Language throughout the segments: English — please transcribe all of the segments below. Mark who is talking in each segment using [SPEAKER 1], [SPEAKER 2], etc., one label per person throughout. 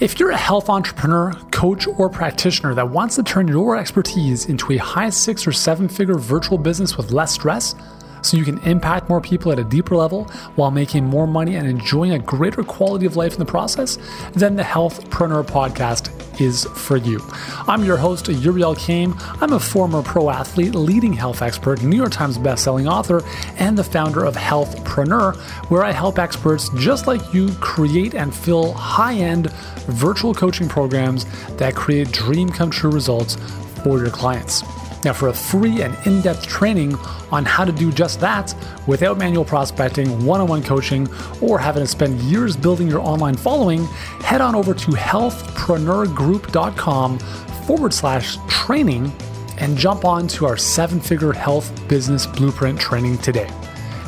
[SPEAKER 1] If you're a health entrepreneur, coach, or practitioner that wants to turn your expertise into a high six or seven figure virtual business with less stress, so you can impact more people at a deeper level while making more money and enjoying a greater quality of life in the process, then the Healthpreneur podcast is for you. I'm your host, Yuri Elkaim. I'm a former pro athlete, leading health expert, New York Times bestselling author, and the founder of Healthpreneur, where I help experts just like you create and fill high end virtual coaching programs that create dream come true results for your clients. Now, for a free and in depth training on how to do just that without manual prospecting, one on one coaching, or having to spend years building your online following, head on over to healthpreneurgroup.com forward slash training and jump on to our seven figure health business blueprint training today.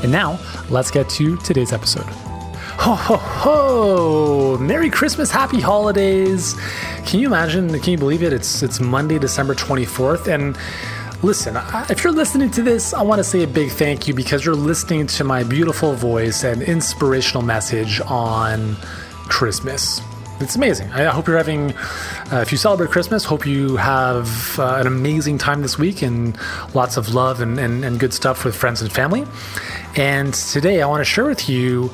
[SPEAKER 1] And now, let's get to today's episode. Ho ho ho! Merry Christmas, happy holidays! Can you imagine? Can you believe it? It's it's Monday, December twenty fourth, and listen. If you're listening to this, I want to say a big thank you because you're listening to my beautiful voice and inspirational message on Christmas. It's amazing. I hope you're having, uh, if you celebrate Christmas, hope you have uh, an amazing time this week and lots of love and, and, and good stuff with friends and family. And today I want to share with you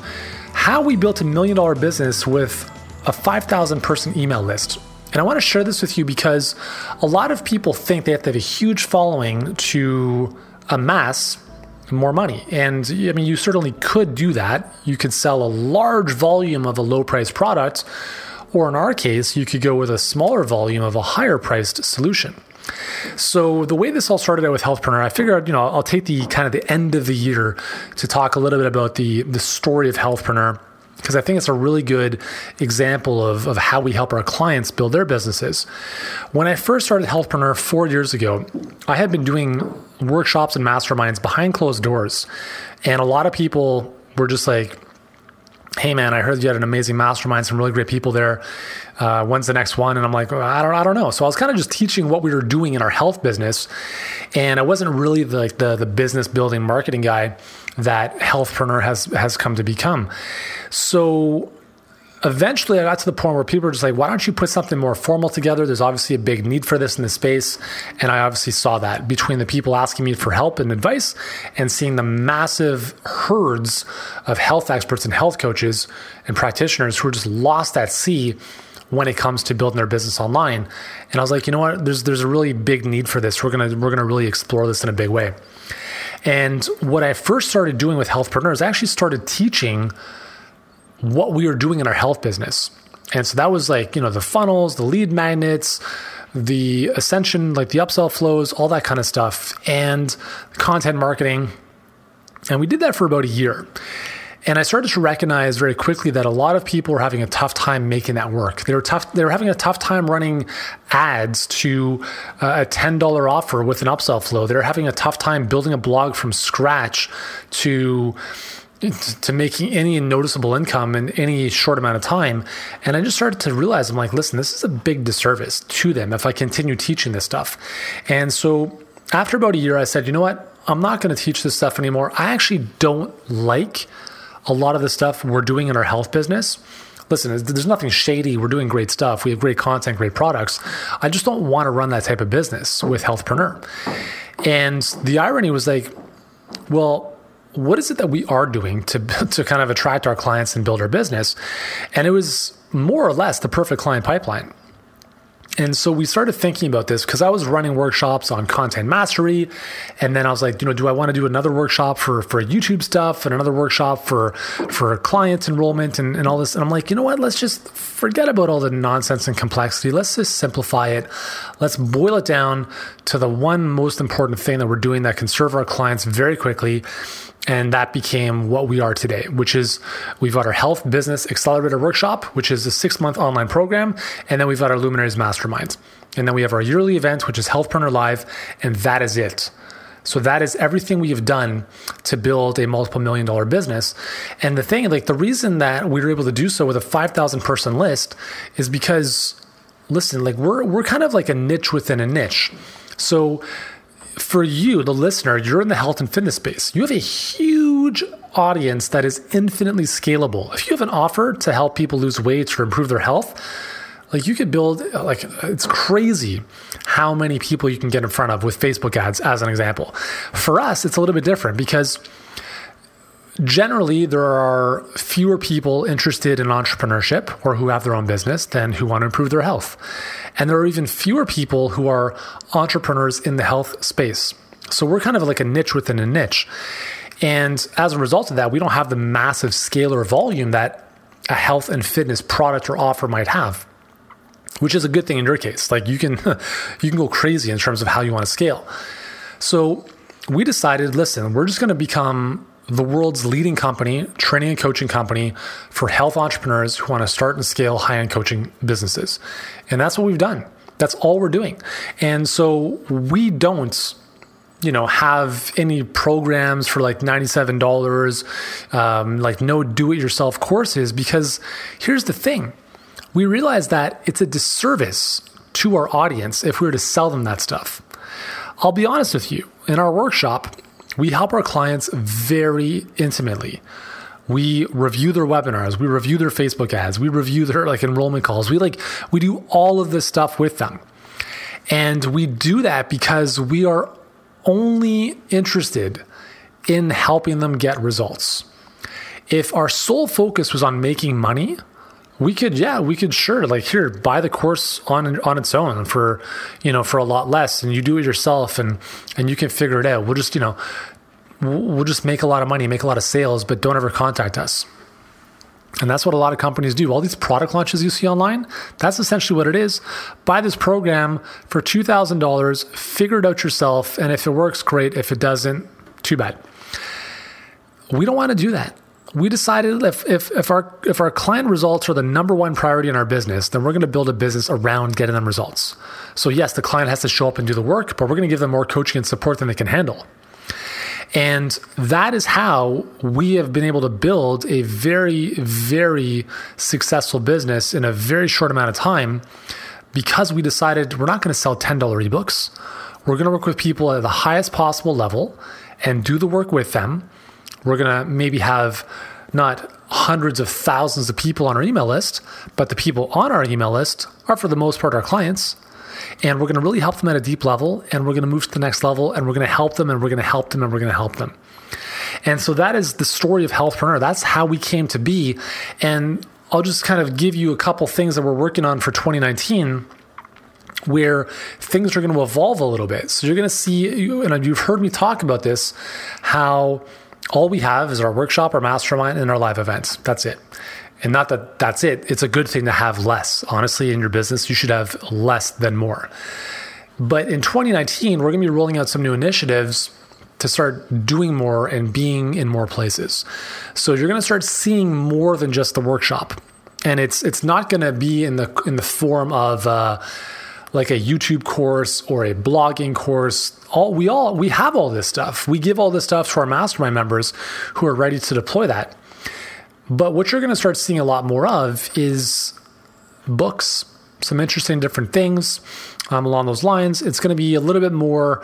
[SPEAKER 1] how we built a million dollar business with a 5,000 person email list. And I want to share this with you because a lot of people think they have to have a huge following to amass more money. And I mean, you certainly could do that. You could sell a large volume of a low priced product, or in our case, you could go with a smaller volume of a higher priced solution. So the way this all started out with Healthpreneur, I figured, you know, I'll take the kind of the end of the year to talk a little bit about the the story of Healthpreneur because I think it's a really good example of, of how we help our clients build their businesses. When I first started Healthpreneur four years ago, I had been doing workshops and masterminds behind closed doors. And a lot of people were just like, hey man, I heard you had an amazing mastermind, some really great people there. Uh, when's the next one? And I'm like, I don't, I don't know. So I was kind of just teaching what we were doing in our health business, and I wasn't really the, like the the business building marketing guy that Healthpreneur has has come to become. So eventually I got to the point where people were just like, why don't you put something more formal together? There's obviously a big need for this in the space. And I obviously saw that between the people asking me for help and advice and seeing the massive herds of health experts and health coaches and practitioners who are just lost at sea when it comes to building their business online. And I was like, you know what? There's there's a really big need for this. We're gonna we're gonna really explore this in a big way. And what I first started doing with Healthpreneurs, I actually started teaching what we were doing in our health business. And so that was like, you know, the funnels, the lead magnets, the ascension, like the upsell flows, all that kind of stuff, and content marketing. And we did that for about a year. And I started to recognize very quickly that a lot of people were having a tough time making that work. They were tough. They were having a tough time running ads to uh, a ten dollar offer with an upsell flow. They were having a tough time building a blog from scratch to to making any noticeable income in any short amount of time. And I just started to realize I'm like, listen, this is a big disservice to them if I continue teaching this stuff. And so after about a year, I said, you know what? I'm not going to teach this stuff anymore. I actually don't like a lot of the stuff we're doing in our health business. Listen, there's nothing shady. We're doing great stuff. We have great content, great products. I just don't want to run that type of business with Healthpreneur. And the irony was like, well, what is it that we are doing to to kind of attract our clients and build our business? And it was more or less the perfect client pipeline. And so we started thinking about this because I was running workshops on content mastery. And then I was like, you know, do I want to do another workshop for, for YouTube stuff and another workshop for, for client enrollment and, and all this? And I'm like, you know what? Let's just forget about all the nonsense and complexity. Let's just simplify it. Let's boil it down to the one most important thing that we're doing that can serve our clients very quickly. And that became what we are today, which is we've got our health business accelerator workshop, which is a six month online program. And then we've got our luminaries mastermind. And then we have our yearly event, which is Healthpreneur Live. And that is it. So that is everything we have done to build a multiple million dollar business. And the thing, like the reason that we were able to do so with a 5,000 person list is because, listen, like we're, we're kind of like a niche within a niche. So for you, the listener, you're in the health and fitness space. You have a huge audience that is infinitely scalable. If you have an offer to help people lose weight or improve their health, Like you could build like it's crazy how many people you can get in front of with Facebook ads as an example. For us, it's a little bit different because generally there are fewer people interested in entrepreneurship or who have their own business than who want to improve their health. And there are even fewer people who are entrepreneurs in the health space. So we're kind of like a niche within a niche. And as a result of that, we don't have the massive scale or volume that a health and fitness product or offer might have which is a good thing in your case. Like you can you can go crazy in terms of how you want to scale. So we decided, listen, we're just going to become the world's leading company, training and coaching company for health entrepreneurs who want to start and scale high-end coaching businesses. And that's what we've done. That's all we're doing. And so we don't you know have any programs for like $97 um, like no do-it-yourself courses because here's the thing we realize that it's a disservice to our audience if we were to sell them that stuff. I'll be honest with you, in our workshop, we help our clients very intimately. We review their webinars, we review their Facebook ads, we review their like enrollment calls. We like we do all of this stuff with them. And we do that because we are only interested in helping them get results. If our sole focus was on making money, we could yeah we could sure. Like here buy the course on on its own for you know for a lot less and you do it yourself and and you can figure it out. We'll just you know we'll just make a lot of money make a lot of sales but don't ever contact us. And that's what a lot of companies do. All these product launches you see online that's essentially what it is. Buy this program for $2000 figure it out yourself and if it works great. If it doesn't too bad. We don't want to do that we decided if, if, if our if our client results are the number one priority in our business, then we're going to build a business around getting them results. So yes, the client has to show up and do the work, but we're going to give them more coaching and support than they can handle. And that is how we have been able to build a very, very successful business in a very short amount of time because we decided we're not going to sell $10 ebooks. We're going to work with people at the highest possible level and do the work with them we're going to maybe have not hundreds of thousands of people on our email list, but the people on our email list are for the most part our clients. And we're going to really help them at a deep level, and we're going to move to the next level, and we're going to help them, and we're going to help them, and we're going to help them. And so that is the story of Healthpreneur. That's how we came to be. And I'll just kind of give you a couple things that we're working on for 2019 where things are going to evolve a little bit. So you're going to see, and you've heard me talk about this, how all we have is our workshop, our mastermind, and our live events. That's it. And not that that's it. It's a good thing to have less. Honestly, in your business, you should have less than more. But in 2019, we're going to be rolling out some new initiatives to start doing more and being in more places. So you're going to start seeing more than just the workshop. And it's it's not going to be in the in the form of uh, like a YouTube course or a blogging course. All we all we have all this stuff. We give all this stuff to our mastermind members who are ready to deploy that. But what you're going to start seeing a lot more of is books, some interesting different things um, along those lines. It's going to be a little bit more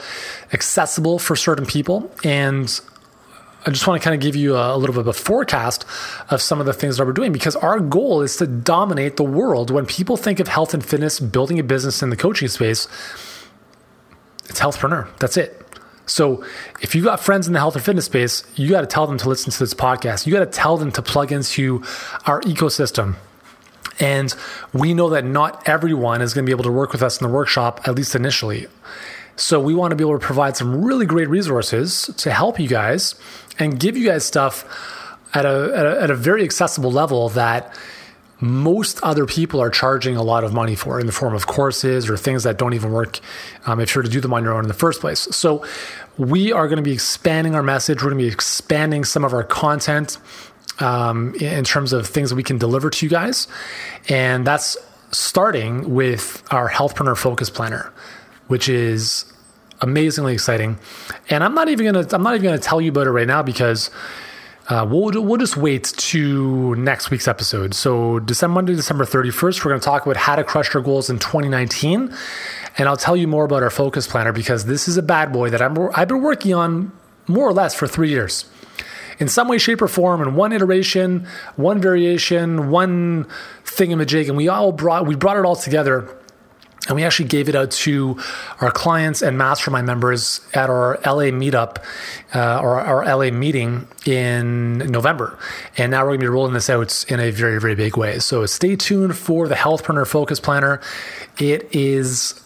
[SPEAKER 1] accessible for certain people, and I just want to kind of give you a, a, little bit of a forecast of some of the things that we're doing because our goal is to dominate the world. When people think of health and fitness, building a business in the coaching space, it's healthpreneur. That's it. So if you've got friends in the health and fitness space, you got to tell them to listen to this podcast. You got to tell them to plug into our ecosystem. And we know that not everyone is going to be able to work with us in the workshop, at least initially. So we want to be able to provide some really great resources to help you guys and give you guys stuff at a, at a, at a very accessible level that most other people are charging a lot of money for in the form of courses or things that don't even work um, if you're to do them on your own in the first place. So, we are going to be expanding our message. We're going to be expanding some of our content um, in terms of things that we can deliver to you guys. And that's starting with our Healthpreneur Focus Planner, which is amazingly exciting. And I'm not even gonna I'm not even gonna tell you about it right now because uh, we'll we'll just wait to next week's episode. So December Monday, December 31st, we're gonna talk about how to crush your goals in 2019, and I'll tell you more about our focus planner because this is a bad boy that I'm I've been working on more or less for three years. in some way, shape, or form, in one iteration, one variation, one thingamajig, and we all brought we brought it all together and we actually gave it out to our clients and mastermind members at our LA meetup uh, or our LA meeting in November. And now we're going to be rolling this out in a very, very big way. So stay tuned for the Health Healthpreneur Focus Planner. It is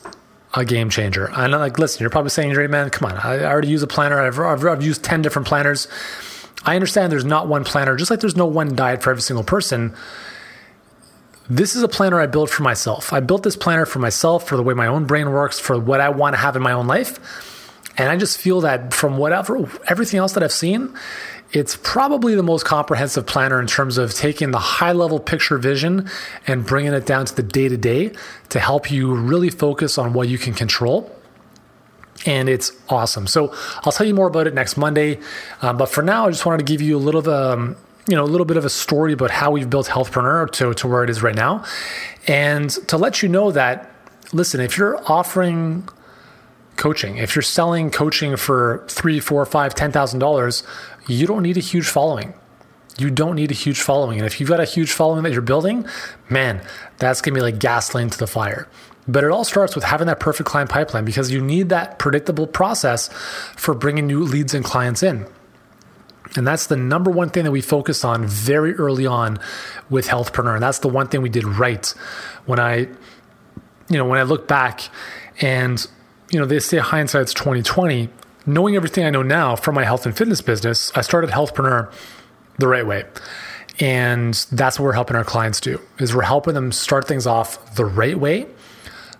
[SPEAKER 1] a game changer. I know, like, listen, you're probably saying, "Great man, come on! I already use a planner. I've, I've, I've used ten different planners. I understand there's not one planner, just like there's no one diet for every single person." This is a planner I built for myself. I built this planner for myself, for the way my own brain works, for what I want to have in my own life. And I just feel that from whatever everything else that I've seen, it's probably the most comprehensive planner in terms of taking the high level picture vision and bringing it down to the day to day to help you really focus on what you can control. And it's awesome. So I'll tell you more about it next Monday. Um, but for now, I just wanted to give you a little um, you know, a little bit of a story about how we've built Healthpreneur to, to where it is right now. And to let you know that, listen, if you're offering coaching, if you're selling coaching for three, four, five, ten thousand dollars, you don't need a huge following. You don't need a huge following. And if you've got a huge following that you're building, man, that's gonna be like gasoline to the fire. But it all starts with having that perfect client pipeline because you need that predictable process for bringing new leads and clients in. And that's the number one thing that we focused on very early on with Healthpreneur. And that's the one thing we did right. When I, you know, when I look back and, you know, they say hindsight's 2020, knowing everything I know now from my health and fitness business, I started Healthpreneur the right way. And that's what we're helping our clients do is we're helping them start things off the right way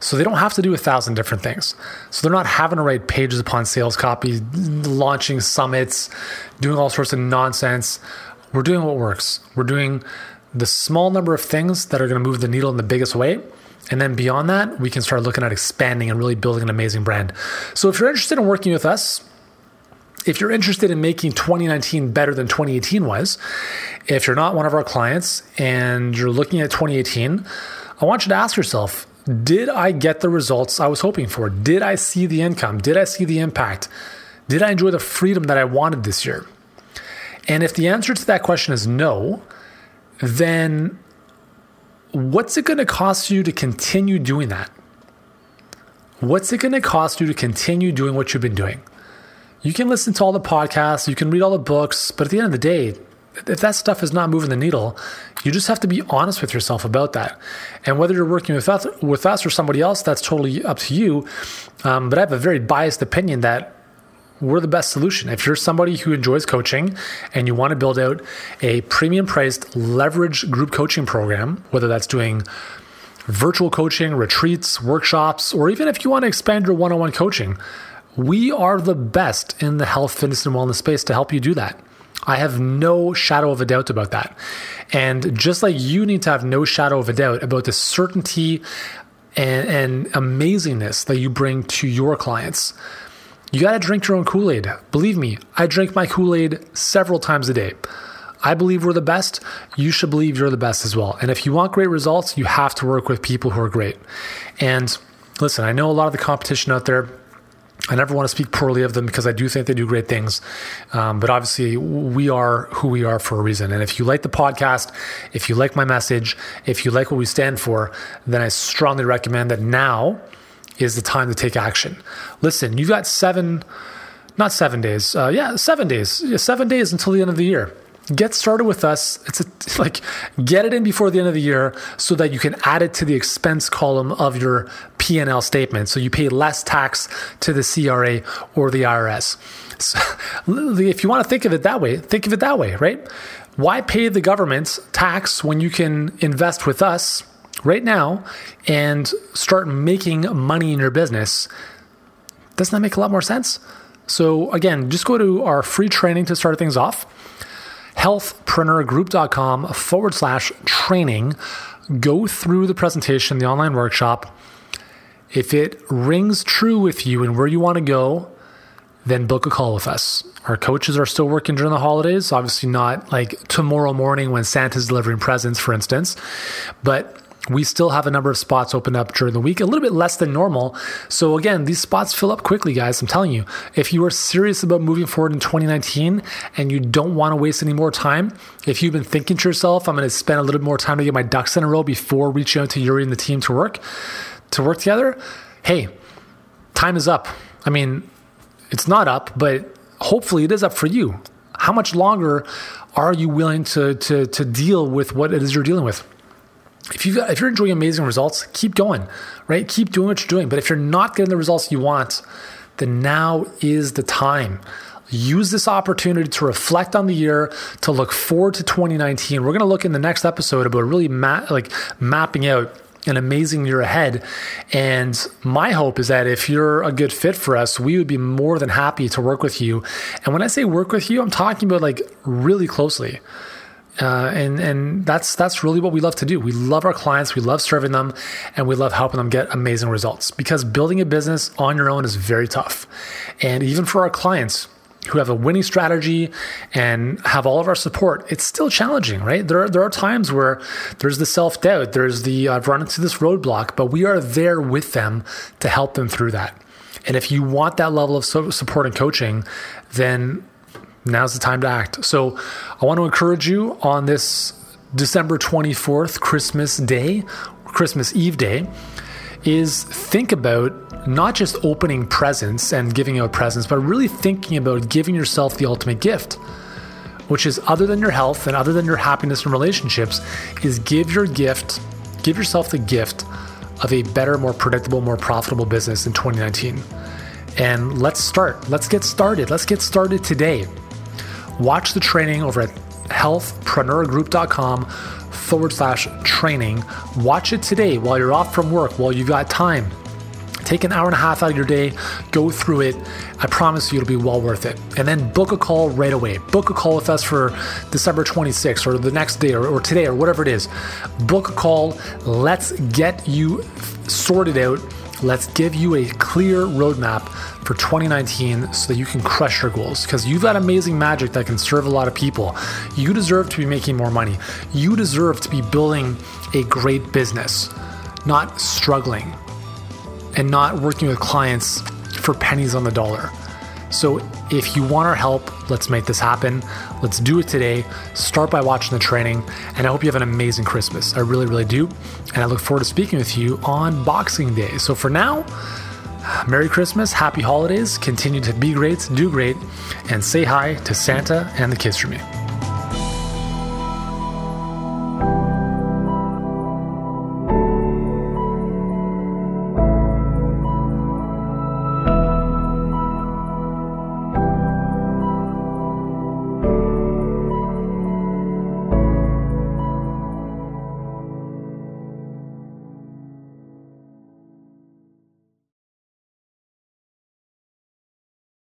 [SPEAKER 1] so they don't have to do a thousand different things. So they're not having to write pages upon sales copy, launching summits, doing all sorts of nonsense. We're doing what works. We're doing the small number of things that are going to move the needle in the biggest way. And then beyond that, we can start looking at expanding and really building an amazing brand. So if you're interested in working with us, if you're interested in making 2019 better than 2018 was, if you're not one of our clients and you're looking at 2018, I want you to ask yourself did I get the results I was hoping for? Did I see the income? Did I see the impact? Did I enjoy the freedom that I wanted this year? And if the answer to that question is no, then what's it going to cost you to continue doing that? What's it going to cost you to continue doing what you've been doing? You can listen to all the podcasts, you can read all the books, but at the end of the day, if that stuff is not moving the needle, you just have to be honest with yourself about that. And whether you're working with us, with us or somebody else, that's totally up to you. Um, but I have a very biased opinion that we're the best solution. If you're somebody who enjoys coaching and you want to build out a premium priced leverage group coaching program, whether that's doing virtual coaching, retreats, workshops, or even if you want to expand your one on one coaching, we are the best in the health, fitness, and wellness space to help you do that. I have no shadow of a doubt about that. And just like you need to have no shadow of a doubt about the certainty and, and amazingness that you bring to your clients, you got to drink your own Kool Aid. Believe me, I drink my Kool Aid several times a day. I believe we're the best. You should believe you're the best as well. And if you want great results, you have to work with people who are great. And listen, I know a lot of the competition out there I never want to speak poorly of them because I do think they do great things. Um, but obviously, we are who we are for a reason. And if you like the podcast, if you like my message, if you like what we stand for, then I strongly recommend that now is the time to take action. Listen, you've got seven, not seven days, uh, yeah, seven days, seven days until the end of the year get started with us. It's a, like get it in before the end of the year so that you can add it to the expense column of your P&L statement. So you pay less tax to the CRA or the IRS. So, if you want to think of it that way, think of it that way, right? Why pay the government tax when you can invest with us right now and start making money in your business? Doesn't that make a lot more sense? So again, just go to our free training to start things off healthpreneurgroup.com forward slash training. Go through the presentation, the online workshop. If it rings true with you and where you want to go, then book a call with us. Our coaches are still working during the holidays, obviously not like tomorrow morning when Santa's delivering presents, for instance. But we still have a number of spots open up during the week, a little bit less than normal. So, again, these spots fill up quickly, guys. I'm telling you, if you are serious about moving forward in 2019 and you don't want to waste any more time, if you've been thinking to yourself, I'm going to spend a little bit more time to get my ducks in a row before reaching out to Yuri and the team to work, to work together, hey, time is up. I mean, it's not up, but hopefully it is up for you. How much longer are you willing to, to, to deal with what it is you're dealing with? If you if you're enjoying amazing results, keep going, right? Keep doing what you're doing. But if you're not getting the results you want, then now is the time. Use this opportunity to reflect on the year, to look forward to 2019. We're going to look in the next episode about really ma- like mapping out an amazing year ahead. And my hope is that if you're a good fit for us, we would be more than happy to work with you. And when I say work with you, I'm talking about like really closely. Uh, and and that's that's really what we love to do. We love our clients, we love serving them, and we love helping them get amazing results. Because building a business on your own is very tough, and even for our clients who have a winning strategy and have all of our support, it's still challenging, right? There are, there are times where there's the self doubt, there's the I've run into this roadblock, but we are there with them to help them through that. And if you want that level of support and coaching, then now's the time to act. So I want to encourage you on this December 24th, Christmas Day, Christmas Eve Day, is think about not just opening presents and giving out presents, but really thinking about giving yourself the ultimate gift, which is other than your health and other than your happiness and relationships, is give your gift, give yourself the gift of a better, more predictable, more profitable business in 2019. And let's start. Let's get started. Let's get started today. Watch the training over at healthpreneurgroup.com forward slash training. Watch it today while you're off from work, while you've got time. Take an hour and a half out of your day, go through it. I promise you it'll be well worth it. And then book a call right away. Book a call with us for December 26th or the next day or, or today or whatever it is. Book a call. Let's get you sorted out Let's give you a clear roadmap for 2019 so that you can crush your goals because you've got amazing magic that can serve a lot of people. You deserve to be making more money. You deserve to be building a great business, not struggling and not working with clients for pennies on the dollar. So, if you want our help, let's make this happen. Let's do it today. Start by watching the training, and I hope you have an amazing Christmas. I really, really do. And I look forward to speaking with you on Boxing Day. So, for now, Merry Christmas, Happy Holidays, continue to be great, do great, and say hi to Santa and the kids for me.